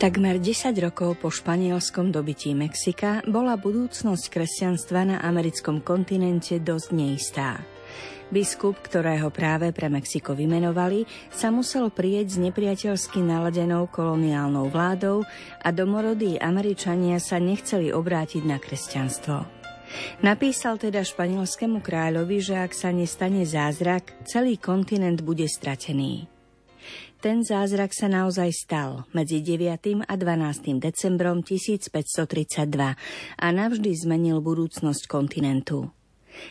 Takmer 10 rokov po španielskom dobití Mexika bola budúcnosť kresťanstva na americkom kontinente dosť neistá. Biskup, ktorého práve pre Mexiko vymenovali, sa musel prieť s nepriateľsky naladenou koloniálnou vládou a domorodí Američania sa nechceli obrátiť na kresťanstvo. Napísal teda španielskému kráľovi, že ak sa nestane zázrak, celý kontinent bude stratený. Ten zázrak sa naozaj stal medzi 9. a 12. decembrom 1532 a navždy zmenil budúcnosť kontinentu.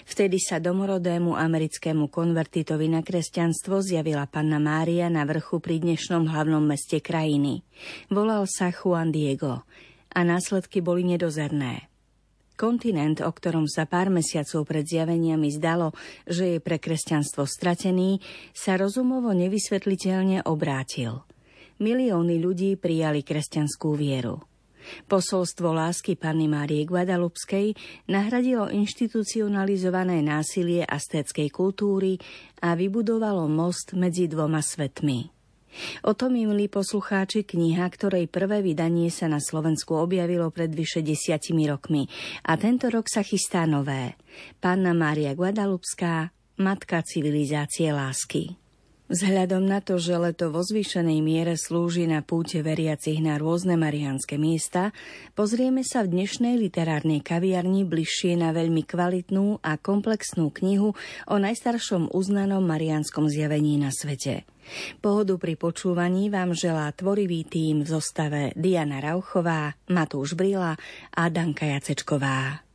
Vtedy sa domorodému americkému konvertitovi na kresťanstvo zjavila panna Mária na vrchu pri dnešnom hlavnom meste krajiny. Volal sa Juan Diego a následky boli nedozerné. Kontinent, o ktorom sa pár mesiacov pred zjaveniami zdalo, že je pre kresťanstvo stratený, sa rozumovo nevysvetliteľne obrátil. Milióny ľudí prijali kresťanskú vieru. Posolstvo lásky Panny Márie Guadalupskej nahradilo inštitucionalizované násilie astéckej kultúry a vybudovalo most medzi dvoma svetmi. O tom, milí poslucháči, kniha, ktorej prvé vydanie sa na Slovensku objavilo pred vyše desiatimi rokmi a tento rok sa chystá nové. Panna Mária Guadalupská, Matka civilizácie lásky. Vzhľadom na to, že leto vo zvýšenej miere slúži na púte veriacich na rôzne marianské miesta, pozrieme sa v dnešnej literárnej kaviarni bližšie na veľmi kvalitnú a komplexnú knihu o najstaršom uznanom marianskom zjavení na svete. Pohodu pri počúvaní vám želá tvorivý tým v zostave Diana Rauchová, Matúš Brila a Danka Jacečková.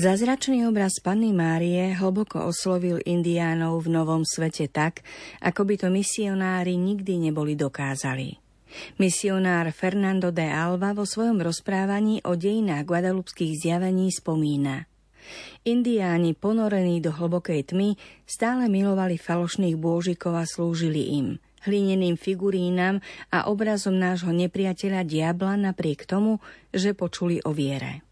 Zazračný obraz Panny Márie hlboko oslovil indiánov v Novom svete tak, ako by to misionári nikdy neboli dokázali. Misionár Fernando de Alva vo svojom rozprávaní o dejinách guadalupských zjavení spomína. Indiáni ponorení do hlbokej tmy stále milovali falošných bôžikov a slúžili im – hlineným figurínam a obrazom nášho nepriateľa diabla napriek tomu, že počuli o viere.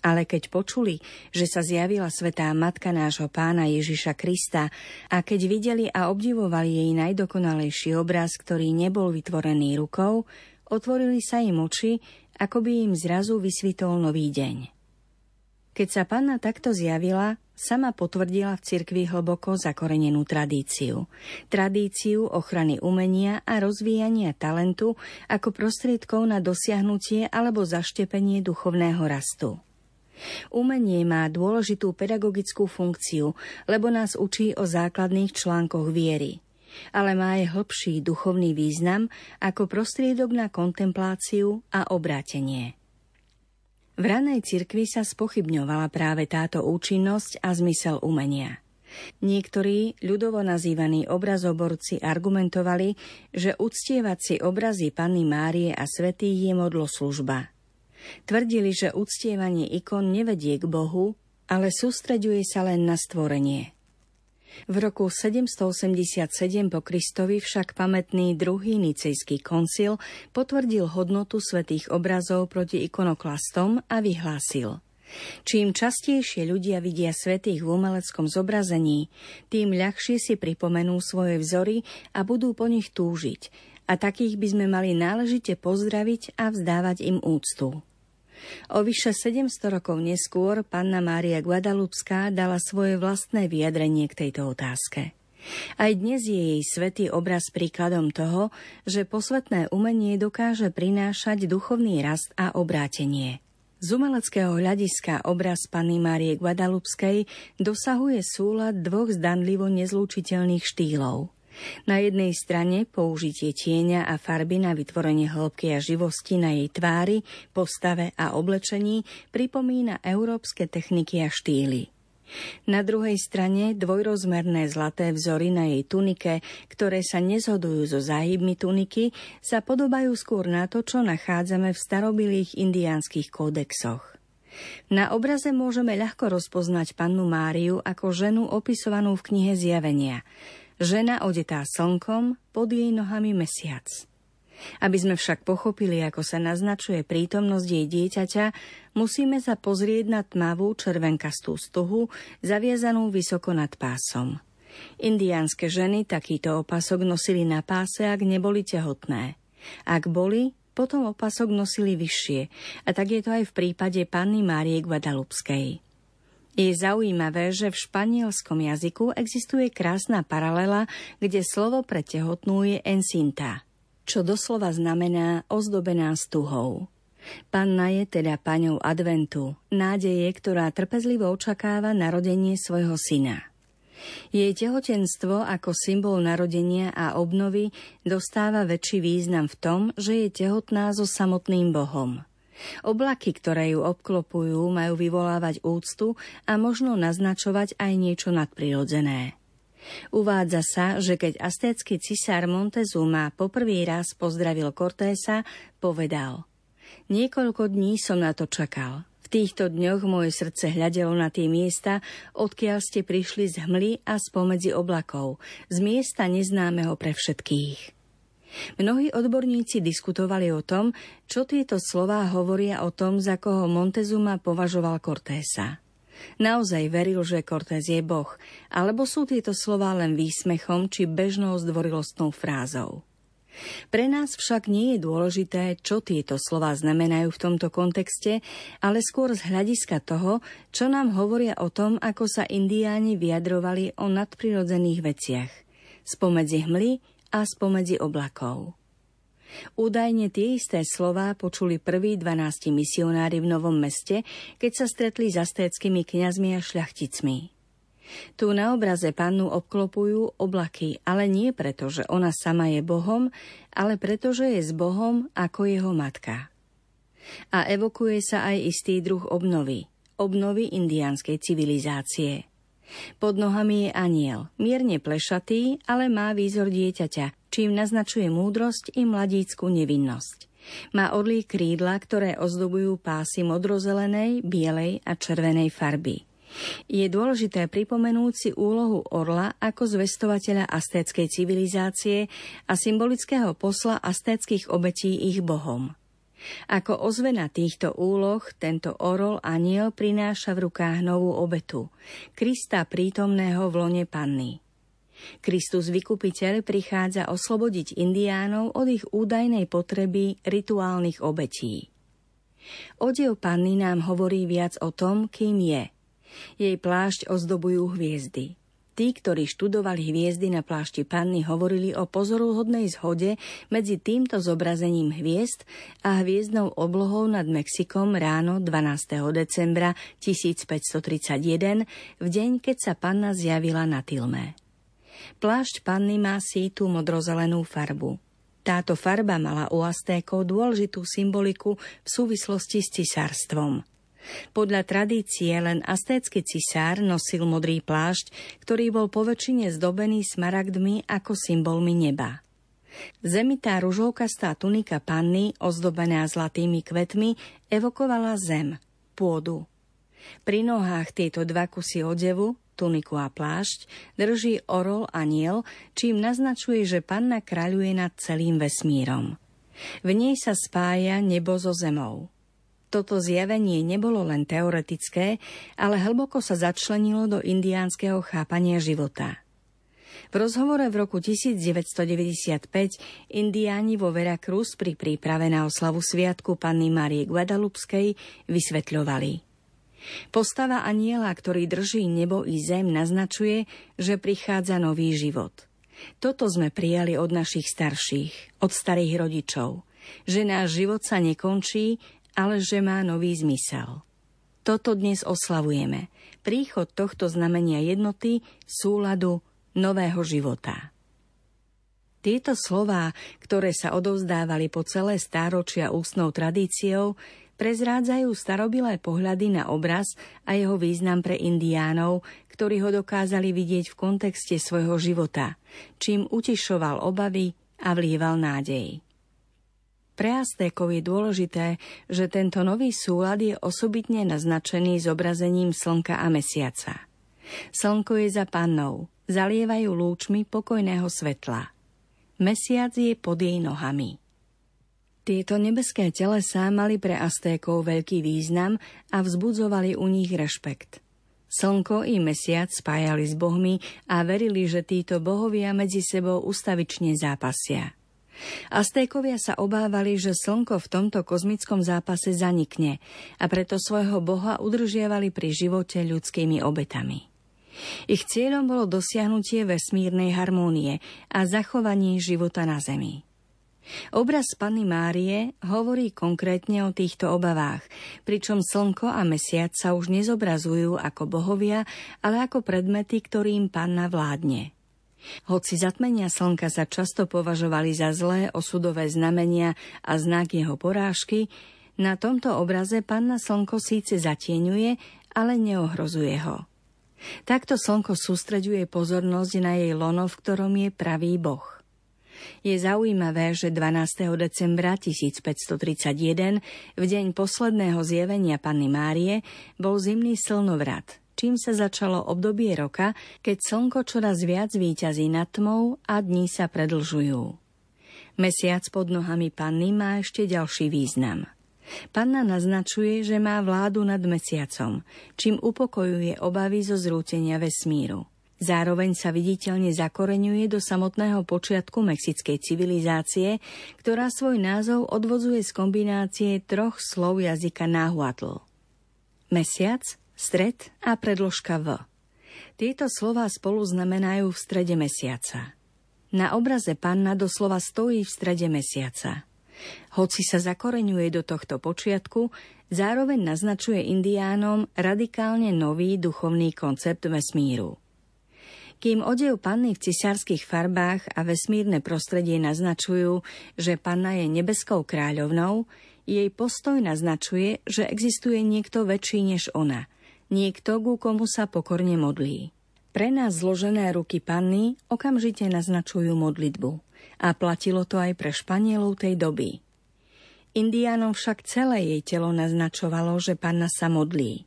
Ale keď počuli, že sa zjavila svetá matka nášho pána Ježiša Krista a keď videli a obdivovali jej najdokonalejší obraz, ktorý nebol vytvorený rukou, otvorili sa im oči, ako by im zrazu vysvitol nový deň. Keď sa panna takto zjavila, sama potvrdila v cirkvi hlboko zakorenenú tradíciu. Tradíciu ochrany umenia a rozvíjania talentu ako prostriedkov na dosiahnutie alebo zaštepenie duchovného rastu. Umenie má dôležitú pedagogickú funkciu, lebo nás učí o základných článkoch viery ale má aj hlbší duchovný význam ako prostriedok na kontempláciu a obrátenie. V ranej cirkvi sa spochybňovala práve táto účinnosť a zmysel umenia. Niektorí, ľudovo nazývaní obrazoborci, argumentovali, že uctievať si obrazy Panny Márie a Svetých je modlo služba – Tvrdili, že uctievanie ikon nevedie k Bohu, ale sústreďuje sa len na stvorenie. V roku 787 po Kristovi však pamätný druhý nicejský koncil potvrdil hodnotu svetých obrazov proti ikonoklastom a vyhlásil – Čím častejšie ľudia vidia svetých v umeleckom zobrazení, tým ľahšie si pripomenú svoje vzory a budú po nich túžiť. A takých by sme mali náležite pozdraviť a vzdávať im úctu. O vyše 700 rokov neskôr panna Mária Guadalupská dala svoje vlastné vyjadrenie k tejto otázke. Aj dnes je jej svetý obraz príkladom toho, že posvetné umenie dokáže prinášať duchovný rast a obrátenie. Z umeleckého hľadiska obraz Panny Márie Guadalupskej dosahuje súlad dvoch zdanlivo nezlúčiteľných štýlov. Na jednej strane použitie tieňa a farby na vytvorenie hĺbky a živosti na jej tvári, postave a oblečení pripomína európske techniky a štýly. Na druhej strane dvojrozmerné zlaté vzory na jej tunike, ktoré sa nezhodujú so záhybmi tuniky, sa podobajú skôr na to, čo nachádzame v starobilých indiánskych kódexoch. Na obraze môžeme ľahko rozpoznať pannu Máriu ako ženu opisovanú v knihe Zjavenia. Žena odetá slnkom, pod jej nohami mesiac. Aby sme však pochopili, ako sa naznačuje prítomnosť jej dieťaťa, musíme sa pozrieť na tmavú červenkastú stuhu, zaviazanú vysoko nad pásom. Indiánske ženy takýto opasok nosili na páse, ak neboli tehotné. Ak boli, potom opasok nosili vyššie, a tak je to aj v prípade panny Márie Guadalupskej. Je zaujímavé, že v španielskom jazyku existuje krásna paralela, kde slovo pre tehotnú je encinta – čo doslova znamená ozdobená stuhou. Panna je teda paňou adventu, nádeje, ktorá trpezlivo očakáva narodenie svojho syna. Jej tehotenstvo ako symbol narodenia a obnovy dostáva väčší význam v tom, že je tehotná so samotným Bohom. Oblaky, ktoré ju obklopujú, majú vyvolávať úctu a možno naznačovať aj niečo nadprirodzené. Uvádza sa, že keď astécky cisár Montezuma poprvý raz pozdravil Cortésa, povedal Niekoľko dní som na to čakal. V týchto dňoch moje srdce hľadelo na tie miesta, odkiaľ ste prišli z hmly a spomedzi oblakov, z miesta neznámeho pre všetkých. Mnohí odborníci diskutovali o tom, čo tieto slová hovoria o tom, za koho Montezuma považoval Cortésa. Naozaj veril, že Cortés je boh, alebo sú tieto slová len výsmechom či bežnou zdvorilostnou frázou. Pre nás však nie je dôležité, čo tieto slová znamenajú v tomto kontexte, ale skôr z hľadiska toho, čo nám hovoria o tom, ako sa indiáni vyjadrovali o nadprirodzených veciach, spomedzi hmly a spomedzi oblakov. Údajne tie isté slová počuli prví 12 misionári v Novom meste, keď sa stretli s astéckými kňazmi a šľachticmi. Tu na obraze pannu obklopujú oblaky, ale nie preto, že ona sama je Bohom, ale preto, že je s Bohom ako jeho matka. A evokuje sa aj istý druh obnovy, obnovy indiánskej civilizácie – pod nohami je aniel, mierne plešatý, ale má výzor dieťaťa, čím naznačuje múdrosť i mladícku nevinnosť. Má orlí krídla, ktoré ozdobujú pásy modrozelenej, bielej a červenej farby. Je dôležité pripomenúť si úlohu orla ako zvestovateľa astéckej civilizácie a symbolického posla astéckých obetí ich bohom. Ako ozvena týchto úloh tento orol aniel prináša v rukách novú obetu, Krista prítomného v lone panny. Kristus vykupiteľ prichádza oslobodiť indiánov od ich údajnej potreby rituálnych obetí. Odev panny nám hovorí viac o tom, kým je. Jej plášť ozdobujú hviezdy. Tí, ktorí študovali hviezdy na plášti panny, hovorili o pozoruhodnej zhode medzi týmto zobrazením hviezd a hviezdnou oblohou nad Mexikom ráno 12. decembra 1531, v deň, keď sa panna zjavila na Tilme. Plášť panny má sítu modrozelenú farbu. Táto farba mala u Aztékov dôležitú symboliku v súvislosti s cisárstvom – podľa tradície len astécky cisár nosil modrý plášť, ktorý bol poväčšine zdobený smaragdmi ako symbolmi neba. Zemitá ružovkastá tunika panny, ozdobená zlatými kvetmi, evokovala zem, pôdu. Pri nohách tieto dva kusy odevu, tuniku a plášť, drží orol aniel, čím naznačuje, že panna kráľuje nad celým vesmírom. V nej sa spája nebo so zemou. Toto zjavenie nebolo len teoretické, ale hlboko sa začlenilo do indiánskeho chápania života. V rozhovore v roku 1995 indiáni vo Veracruz pri príprave na oslavu sviatku Panny Marie Guadalupskej vysvetľovali. Postava aniela, ktorý drží nebo i zem, naznačuje, že prichádza nový život. Toto sme prijali od našich starších, od starých rodičov, že náš život sa nekončí, ale že má nový zmysel. Toto dnes oslavujeme. Príchod tohto znamenia jednoty, súladu, nového života. Tieto slová, ktoré sa odovzdávali po celé stáročia ústnou tradíciou, prezrádzajú starobilé pohľady na obraz a jeho význam pre indiánov, ktorí ho dokázali vidieť v kontexte svojho života, čím utišoval obavy a vlieval nádej. Pre Aztékov je dôležité, že tento nový súlad je osobitne naznačený zobrazením slnka a mesiaca. Slnko je za pannou, zalievajú lúčmi pokojného svetla. Mesiac je pod jej nohami. Tieto nebeské telesá mali pre Aztékov veľký význam a vzbudzovali u nich rešpekt. Slnko i mesiac spájali s bohmi a verili, že títo bohovia medzi sebou ustavične zápasia. Aztékovia sa obávali, že slnko v tomto kozmickom zápase zanikne a preto svojho boha udržiavali pri živote ľudskými obetami. Ich cieľom bolo dosiahnutie vesmírnej harmónie a zachovanie života na Zemi. Obraz Panny Márie hovorí konkrétne o týchto obavách, pričom slnko a mesiac sa už nezobrazujú ako bohovia, ale ako predmety, ktorým panna vládne. Hoci zatmenia slnka sa často považovali za zlé osudové znamenia a znak jeho porážky, na tomto obraze panna slnko síce zatieňuje, ale neohrozuje ho. Takto slnko sústreďuje pozornosť na jej lono, v ktorom je pravý boh. Je zaujímavé, že 12. decembra 1531, v deň posledného zjavenia Panny Márie, bol zimný slnovrat, čím sa začalo obdobie roka, keď slnko čoraz viac výťazí nad tmou a dní sa predlžujú. Mesiac pod nohami panny má ešte ďalší význam. Panna naznačuje, že má vládu nad mesiacom, čím upokojuje obavy zo zrútenia vesmíru. Zároveň sa viditeľne zakoreňuje do samotného počiatku mexickej civilizácie, ktorá svoj názov odvodzuje z kombinácie troch slov jazyka náhuatl. Mesiac, stred a predložka V. Tieto slova spolu znamenajú v strede mesiaca. Na obraze panna doslova stojí v strede mesiaca. Hoci sa zakoreňuje do tohto počiatku, zároveň naznačuje indiánom radikálne nový duchovný koncept vesmíru. Kým odev panny v cisárskych farbách a vesmírne prostredie naznačujú, že panna je nebeskou kráľovnou, jej postoj naznačuje, že existuje niekto väčší než ona – niekto, ku komu sa pokorne modlí. Pre nás zložené ruky panny okamžite naznačujú modlitbu a platilo to aj pre Španielov tej doby. Indiánom však celé jej telo naznačovalo, že panna sa modlí.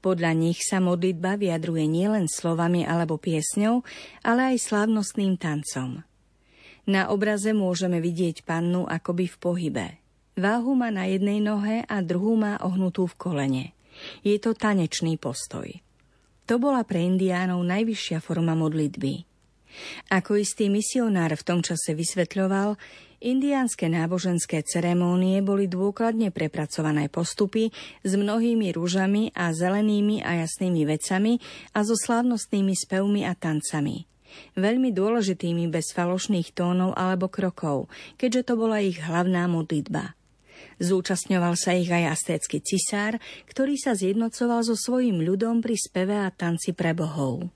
Podľa nich sa modlitba vyjadruje nielen slovami alebo piesňou, ale aj slávnostným tancom. Na obraze môžeme vidieť pannu akoby v pohybe. Váhu má na jednej nohe a druhú má ohnutú v kolene – je to tanečný postoj. To bola pre indiánov najvyššia forma modlitby. Ako istý misionár v tom čase vysvetľoval, indiánske náboženské ceremónie boli dôkladne prepracované postupy s mnohými rúžami a zelenými a jasnými vecami a so slávnostnými spevmi a tancami. Veľmi dôležitými bez falošných tónov alebo krokov, keďže to bola ich hlavná modlitba – Zúčastňoval sa ich aj astécky cisár, ktorý sa zjednocoval so svojím ľudom pri speve a tanci pre bohov.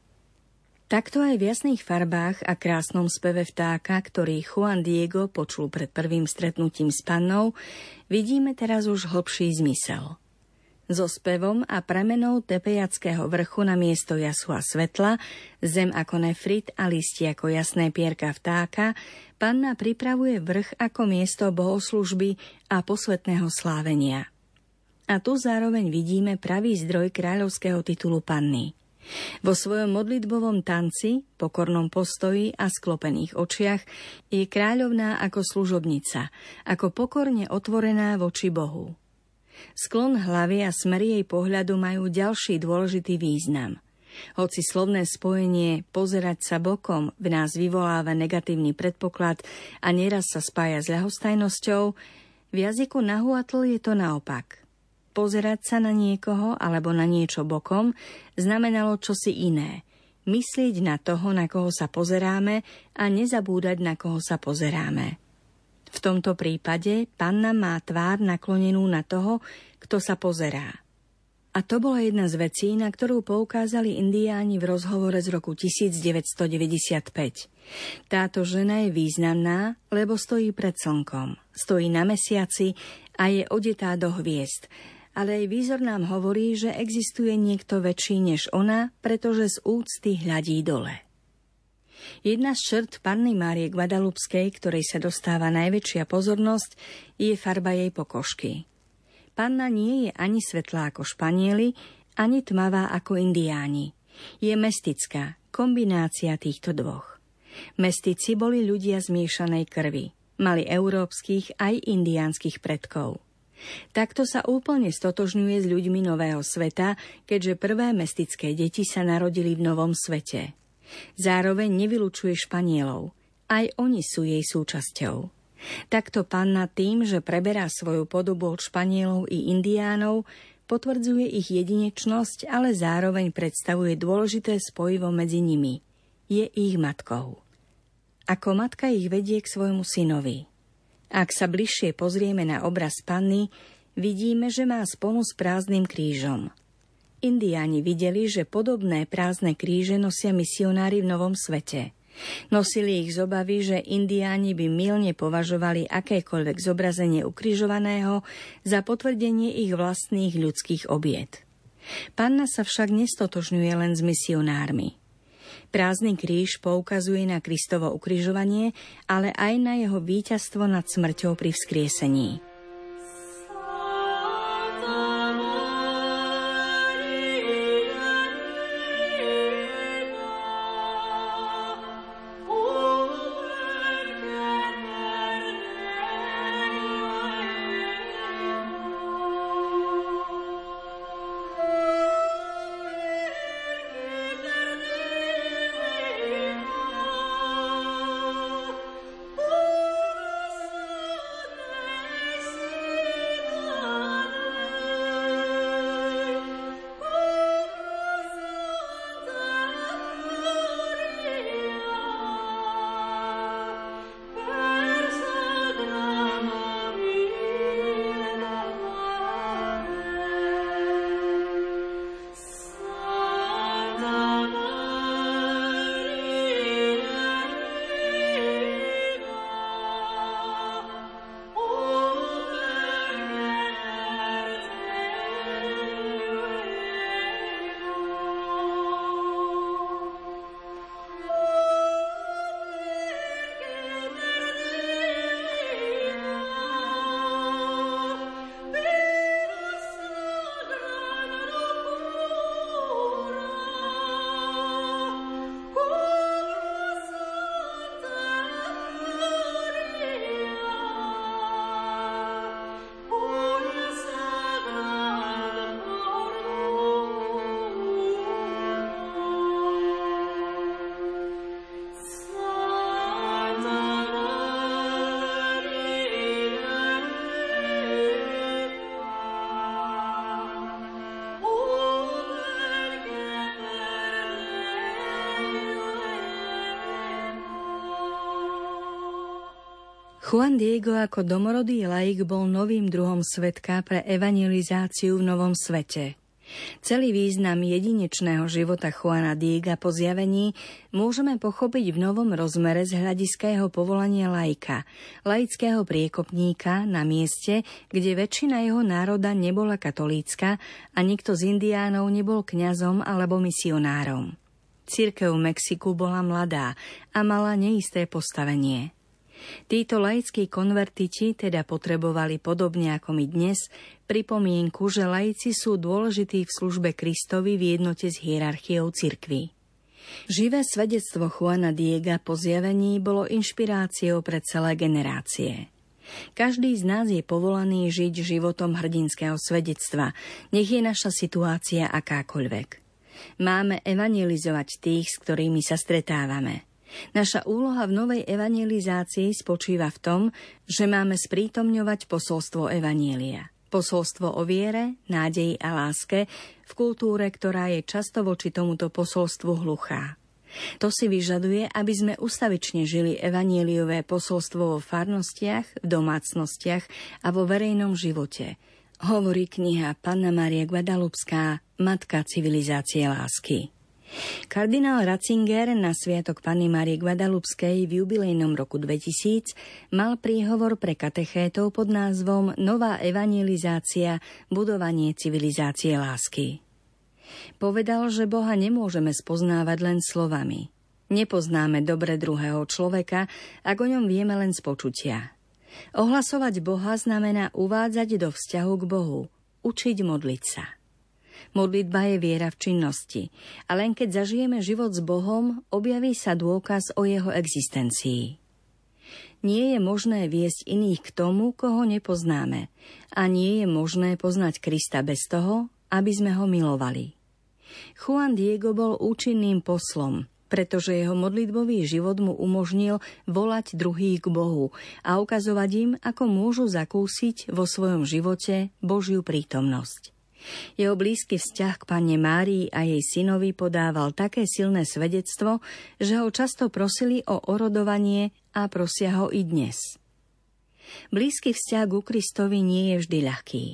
Takto aj v jasných farbách a krásnom speve vtáka, ktorý Juan Diego počul pred prvým stretnutím s pannou, vidíme teraz už hlbší zmysel. So spevom a premenou tepejackého vrchu na miesto jasu a svetla, zem ako nefrit a listi ako jasné pierka vtáka, panna pripravuje vrch ako miesto bohoslužby a posvetného slávenia. A tu zároveň vidíme pravý zdroj kráľovského titulu panny. Vo svojom modlitbovom tanci, pokornom postoji a sklopených očiach je kráľovná ako služobnica, ako pokorne otvorená voči Bohu. Sklon hlavy a smery jej pohľadu majú ďalší dôležitý význam. Hoci slovné spojenie pozerať sa bokom v nás vyvoláva negatívny predpoklad a nieraz sa spája s ľahostajnosťou, v jazyku nahuatl je to naopak. Pozerať sa na niekoho alebo na niečo bokom znamenalo čosi iné. Myslieť na toho, na koho sa pozeráme a nezabúdať, na koho sa pozeráme. V tomto prípade panna má tvár naklonenú na toho, kto sa pozerá. A to bola jedna z vecí, na ktorú poukázali indiáni v rozhovore z roku 1995. Táto žena je významná, lebo stojí pred slnkom, stojí na mesiaci a je odetá do hviezd, ale jej výzor nám hovorí, že existuje niekto väčší než ona, pretože z úcty hľadí dole. Jedna z črt panny Márie Guadalupskej, ktorej sa dostáva najväčšia pozornosť, je farba jej pokožky. Panna nie je ani svetlá ako Španieli, ani tmavá ako Indiáni. Je mestická, kombinácia týchto dvoch. Mestici boli ľudia zmiešanej krvi. Mali európskych aj indiánskych predkov. Takto sa úplne stotožňuje s ľuďmi Nového sveta, keďže prvé mestické deti sa narodili v Novom svete. Zároveň nevylučuje Španielov. Aj oni sú jej súčasťou. Takto panna tým, že preberá svoju podobu od Španielov i Indiánov, potvrdzuje ich jedinečnosť, ale zároveň predstavuje dôležité spojivo medzi nimi. Je ich matkou. Ako matka ich vedie k svojmu synovi. Ak sa bližšie pozrieme na obraz panny, vidíme, že má sponu s prázdnym krížom – Indiáni videli, že podobné prázdne kríže nosia misionári v Novom svete. Nosili ich z obavy, že indiáni by milne považovali akékoľvek zobrazenie ukrižovaného za potvrdenie ich vlastných ľudských obiet. Panna sa však nestotožňuje len s misionármi. Prázdny kríž poukazuje na Kristovo ukrižovanie, ale aj na jeho víťazstvo nad smrťou pri vzkriesení. Juan Diego ako domorodý laik bol novým druhom svetka pre evangelizáciu v Novom svete. Celý význam jedinečného života Juana Diega po zjavení môžeme pochopiť v novom rozmere z hľadiska jeho povolania lajka, laického priekopníka na mieste, kde väčšina jeho národa nebola katolícka a nikto z indiánov nebol kňazom alebo misionárom. Církev v Mexiku bola mladá a mala neisté postavenie. Títo laickí konvertiti teda potrebovali podobne ako my dnes pripomienku, že laici sú dôležití v službe Kristovi v jednote s hierarchiou cirkvy. Živé svedectvo Juana Diega po zjavení bolo inšpiráciou pre celé generácie. Každý z nás je povolaný žiť životom hrdinského svedectva, nech je naša situácia akákoľvek. Máme evangelizovať tých, s ktorými sa stretávame – Naša úloha v novej evangelizácii spočíva v tom, že máme sprítomňovať posolstvo evanielia. Posolstvo o viere, nádeji a láske v kultúre, ktorá je často voči tomuto posolstvu hluchá. To si vyžaduje, aby sme ustavične žili evanieliové posolstvo vo farnostiach, v domácnostiach a vo verejnom živote, hovorí kniha Panna Maria Guadalupská, Matka civilizácie lásky. Kardinál Ratzinger na sviatok Panny Marie Guadalupskej v jubilejnom roku 2000 mal príhovor pre katechétov pod názvom Nová evangelizácia – budovanie civilizácie lásky. Povedal, že Boha nemôžeme spoznávať len slovami. Nepoznáme dobre druhého človeka, ak o ňom vieme len z počutia. Ohlasovať Boha znamená uvádzať do vzťahu k Bohu, učiť modliť sa. Modlitba je viera v činnosti. A len keď zažijeme život s Bohom, objaví sa dôkaz o jeho existencii. Nie je možné viesť iných k tomu, koho nepoznáme. A nie je možné poznať Krista bez toho, aby sme ho milovali. Juan Diego bol účinným poslom, pretože jeho modlitbový život mu umožnil volať druhých k Bohu a ukazovať im, ako môžu zakúsiť vo svojom živote Božiu prítomnosť. Jeho blízky vzťah k panne Márii a jej synovi podával také silné svedectvo, že ho často prosili o orodovanie a prosia ho i dnes. Blízky vzťah ku Kristovi nie je vždy ľahký.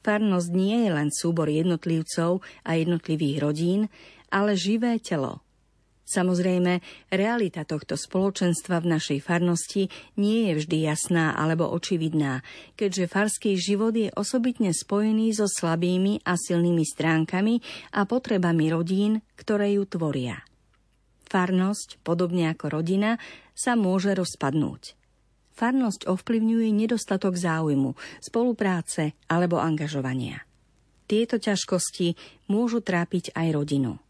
Farnosť nie je len súbor jednotlivcov a jednotlivých rodín, ale živé telo – Samozrejme, realita tohto spoločenstva v našej farnosti nie je vždy jasná alebo očividná, keďže farský život je osobitne spojený so slabými a silnými stránkami a potrebami rodín, ktoré ju tvoria. Farnosť, podobne ako rodina, sa môže rozpadnúť. Farnosť ovplyvňuje nedostatok záujmu, spolupráce alebo angažovania. Tieto ťažkosti môžu trápiť aj rodinu.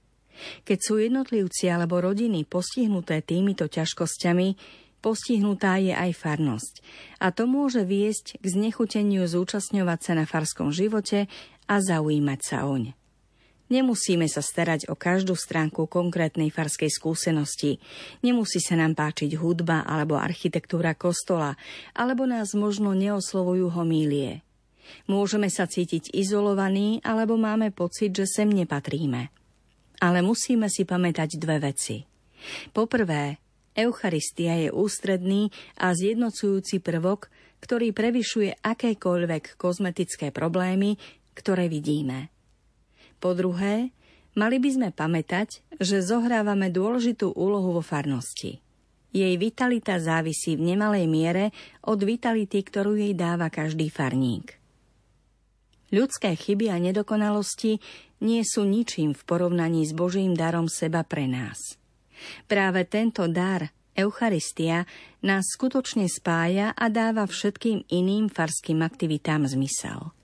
Keď sú jednotlivci alebo rodiny postihnuté týmito ťažkosťami, postihnutá je aj farnosť. A to môže viesť k znechuteniu zúčastňovať sa na farskom živote a zaujímať sa oň. Nemusíme sa starať o každú stránku konkrétnej farskej skúsenosti. Nemusí sa nám páčiť hudba alebo architektúra kostola, alebo nás možno neoslovujú homílie. Môžeme sa cítiť izolovaní, alebo máme pocit, že sem nepatríme. Ale musíme si pamätať dve veci. Poprvé, Eucharistia je ústredný a zjednocujúci prvok, ktorý prevyšuje akékoľvek kozmetické problémy, ktoré vidíme. Po druhé, mali by sme pamätať, že zohrávame dôležitú úlohu vo farnosti. Jej vitalita závisí v nemalej miere od vitality, ktorú jej dáva každý farník. Ľudské chyby a nedokonalosti nie sú ničím v porovnaní s Božím darom seba pre nás. Práve tento dar, Eucharistia, nás skutočne spája a dáva všetkým iným farským aktivitám zmysel.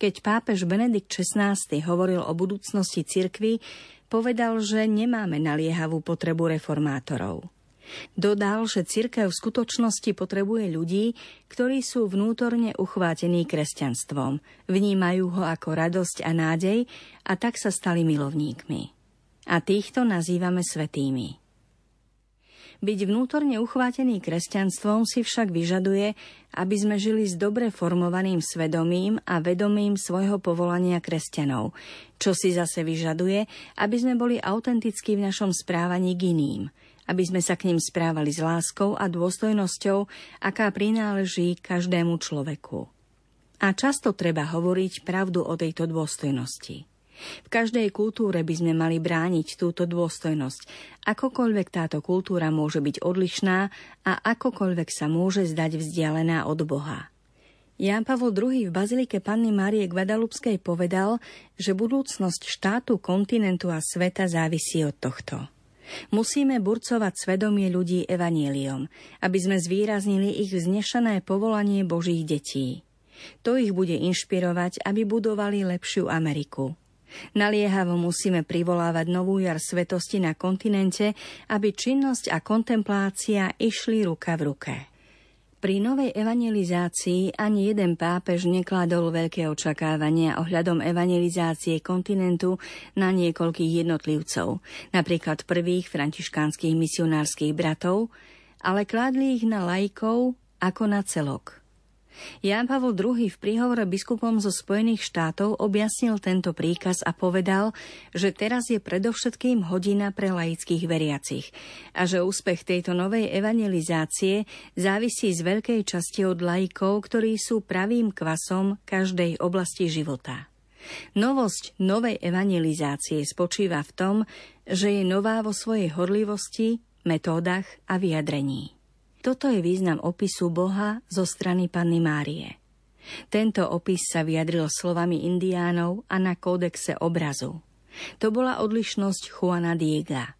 Keď pápež Benedikt XVI hovoril o budúcnosti cirkvy, povedal, že nemáme naliehavú potrebu reformátorov – Dodal, že cirkev v skutočnosti potrebuje ľudí, ktorí sú vnútorne uchvátení kresťanstvom, vnímajú ho ako radosť a nádej a tak sa stali milovníkmi. A týchto nazývame svetými. Byť vnútorne uchvátený kresťanstvom si však vyžaduje, aby sme žili s dobre formovaným svedomím a vedomím svojho povolania kresťanov, čo si zase vyžaduje, aby sme boli autentickí v našom správaní k iným – aby sme sa k ním správali s láskou a dôstojnosťou, aká prináleží každému človeku. A často treba hovoriť pravdu o tejto dôstojnosti. V každej kultúre by sme mali brániť túto dôstojnosť. Akokoľvek táto kultúra môže byť odlišná a akokoľvek sa môže zdať vzdialená od Boha. Ján Pavol II v Bazilike Panny Márie Guadalupskej povedal, že budúcnosť štátu, kontinentu a sveta závisí od tohto. Musíme burcovať svedomie ľudí evaníliom, aby sme zvýraznili ich vznešené povolanie Božích detí. To ich bude inšpirovať, aby budovali lepšiu Ameriku. Naliehavo musíme privolávať novú jar svetosti na kontinente, aby činnosť a kontemplácia išli ruka v ruke. Pri novej evangelizácii ani jeden pápež nekladol veľké očakávania ohľadom evangelizácie kontinentu na niekoľkých jednotlivcov, napríklad prvých františkánskych misionárskych bratov, ale kladli ich na lajkov ako na celok. Ján Pavol II v príhovore biskupom zo Spojených štátov objasnil tento príkaz a povedal, že teraz je predovšetkým hodina pre laických veriacich a že úspech tejto novej evangelizácie závisí z veľkej časti od laikov, ktorí sú pravým kvasom každej oblasti života. Novosť novej evangelizácie spočíva v tom, že je nová vo svojej horlivosti, metódach a vyjadrení. Toto je význam opisu Boha zo strany Panny Márie. Tento opis sa vyjadril slovami indiánov a na kódexe obrazu. To bola odlišnosť Juana Diega.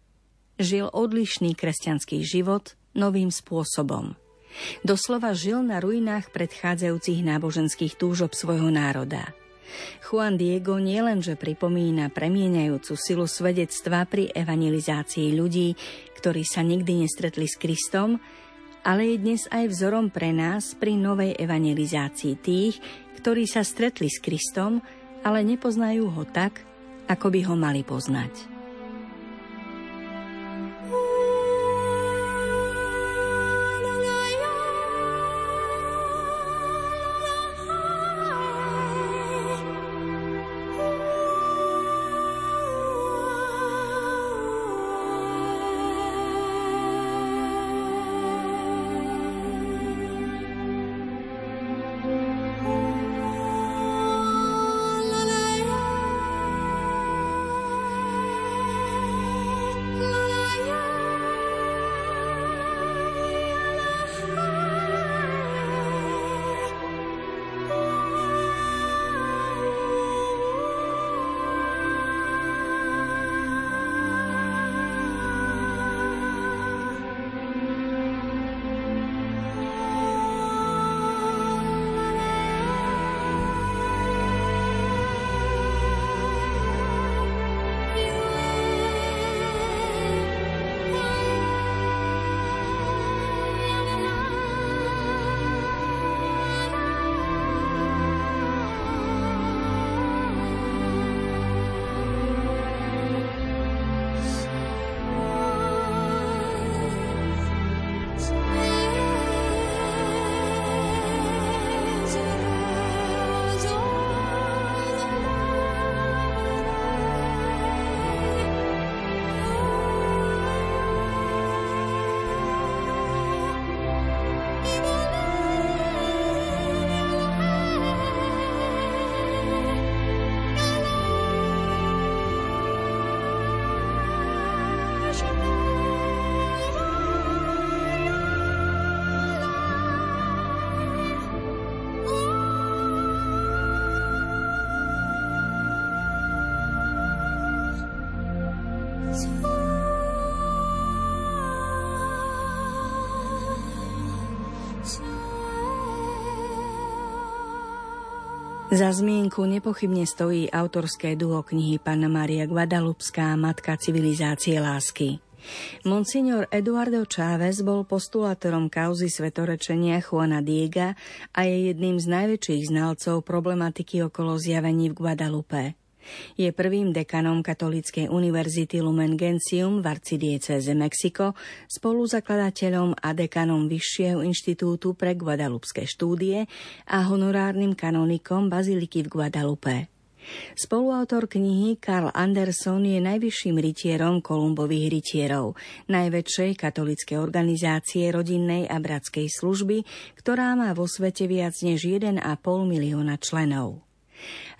Žil odlišný kresťanský život novým spôsobom. Doslova žil na ruinách predchádzajúcich náboženských túžob svojho národa. Juan Diego nielenže pripomína premieňajúcu silu svedectva pri evangelizácii ľudí, ktorí sa nikdy nestretli s Kristom, ale je dnes aj vzorom pre nás pri novej evangelizácii tých, ktorí sa stretli s Kristom, ale nepoznajú ho tak, ako by ho mali poznať. Za zmienku nepochybne stojí autorské duo knihy Panna Maria Guadalupská, matka civilizácie lásky. Monsignor Eduardo Chávez bol postulátorom kauzy svetorečenia Juana Diega a je jedným z najväčších znalcov problematiky okolo zjavení v Guadalupe. Je prvým dekanom Katolíckej univerzity Lumen Gentium v arcidieceze Mexiko, spoluzakladateľom a dekanom Vyššieho inštitútu pre guadalupské štúdie a honorárnym kanonikom Baziliky v Guadalupe. Spoluautor knihy Karl Anderson je najvyšším rytierom Kolumbových rytierov, najväčšej katolickej organizácie rodinnej a bratskej služby, ktorá má vo svete viac než 1,5 milióna členov.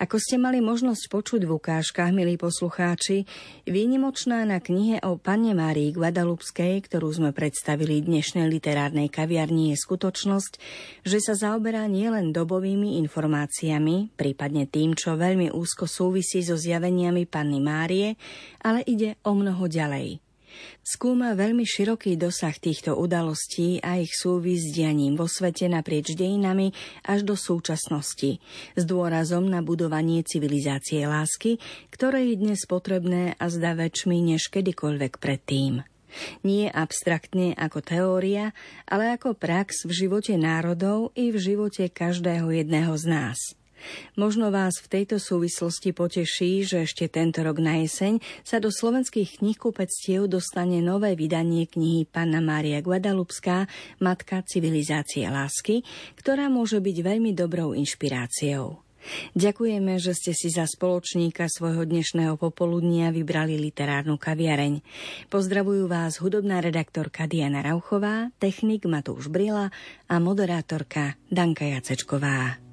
Ako ste mali možnosť počuť v ukážkach, milí poslucháči, výnimočná na knihe o Panne Márii Guadalupskej, ktorú sme predstavili dnešnej literárnej kaviarni, je skutočnosť, že sa zaoberá nielen dobovými informáciami, prípadne tým, čo veľmi úzko súvisí so zjaveniami Panny Márie, ale ide o mnoho ďalej – Skúma veľmi široký dosah týchto udalostí a ich súvis s dianím vo svete naprieč dejinami až do súčasnosti, s dôrazom na budovanie civilizácie lásky, ktoré je dnes potrebné a zdá väčšmi než kedykoľvek predtým. Nie abstraktne ako teória, ale ako prax v živote národov i v živote každého jedného z nás – Možno vás v tejto súvislosti poteší, že ešte tento rok na jeseň sa do slovenských knihkupectiev dostane nové vydanie knihy Panna Mária Guadalupská Matka civilizácie lásky, ktorá môže byť veľmi dobrou inšpiráciou. Ďakujeme, že ste si za spoločníka svojho dnešného popoludnia vybrali literárnu kaviareň. Pozdravujú vás hudobná redaktorka Diana Rauchová, technik Matúš Brila a moderátorka Danka Jacečková.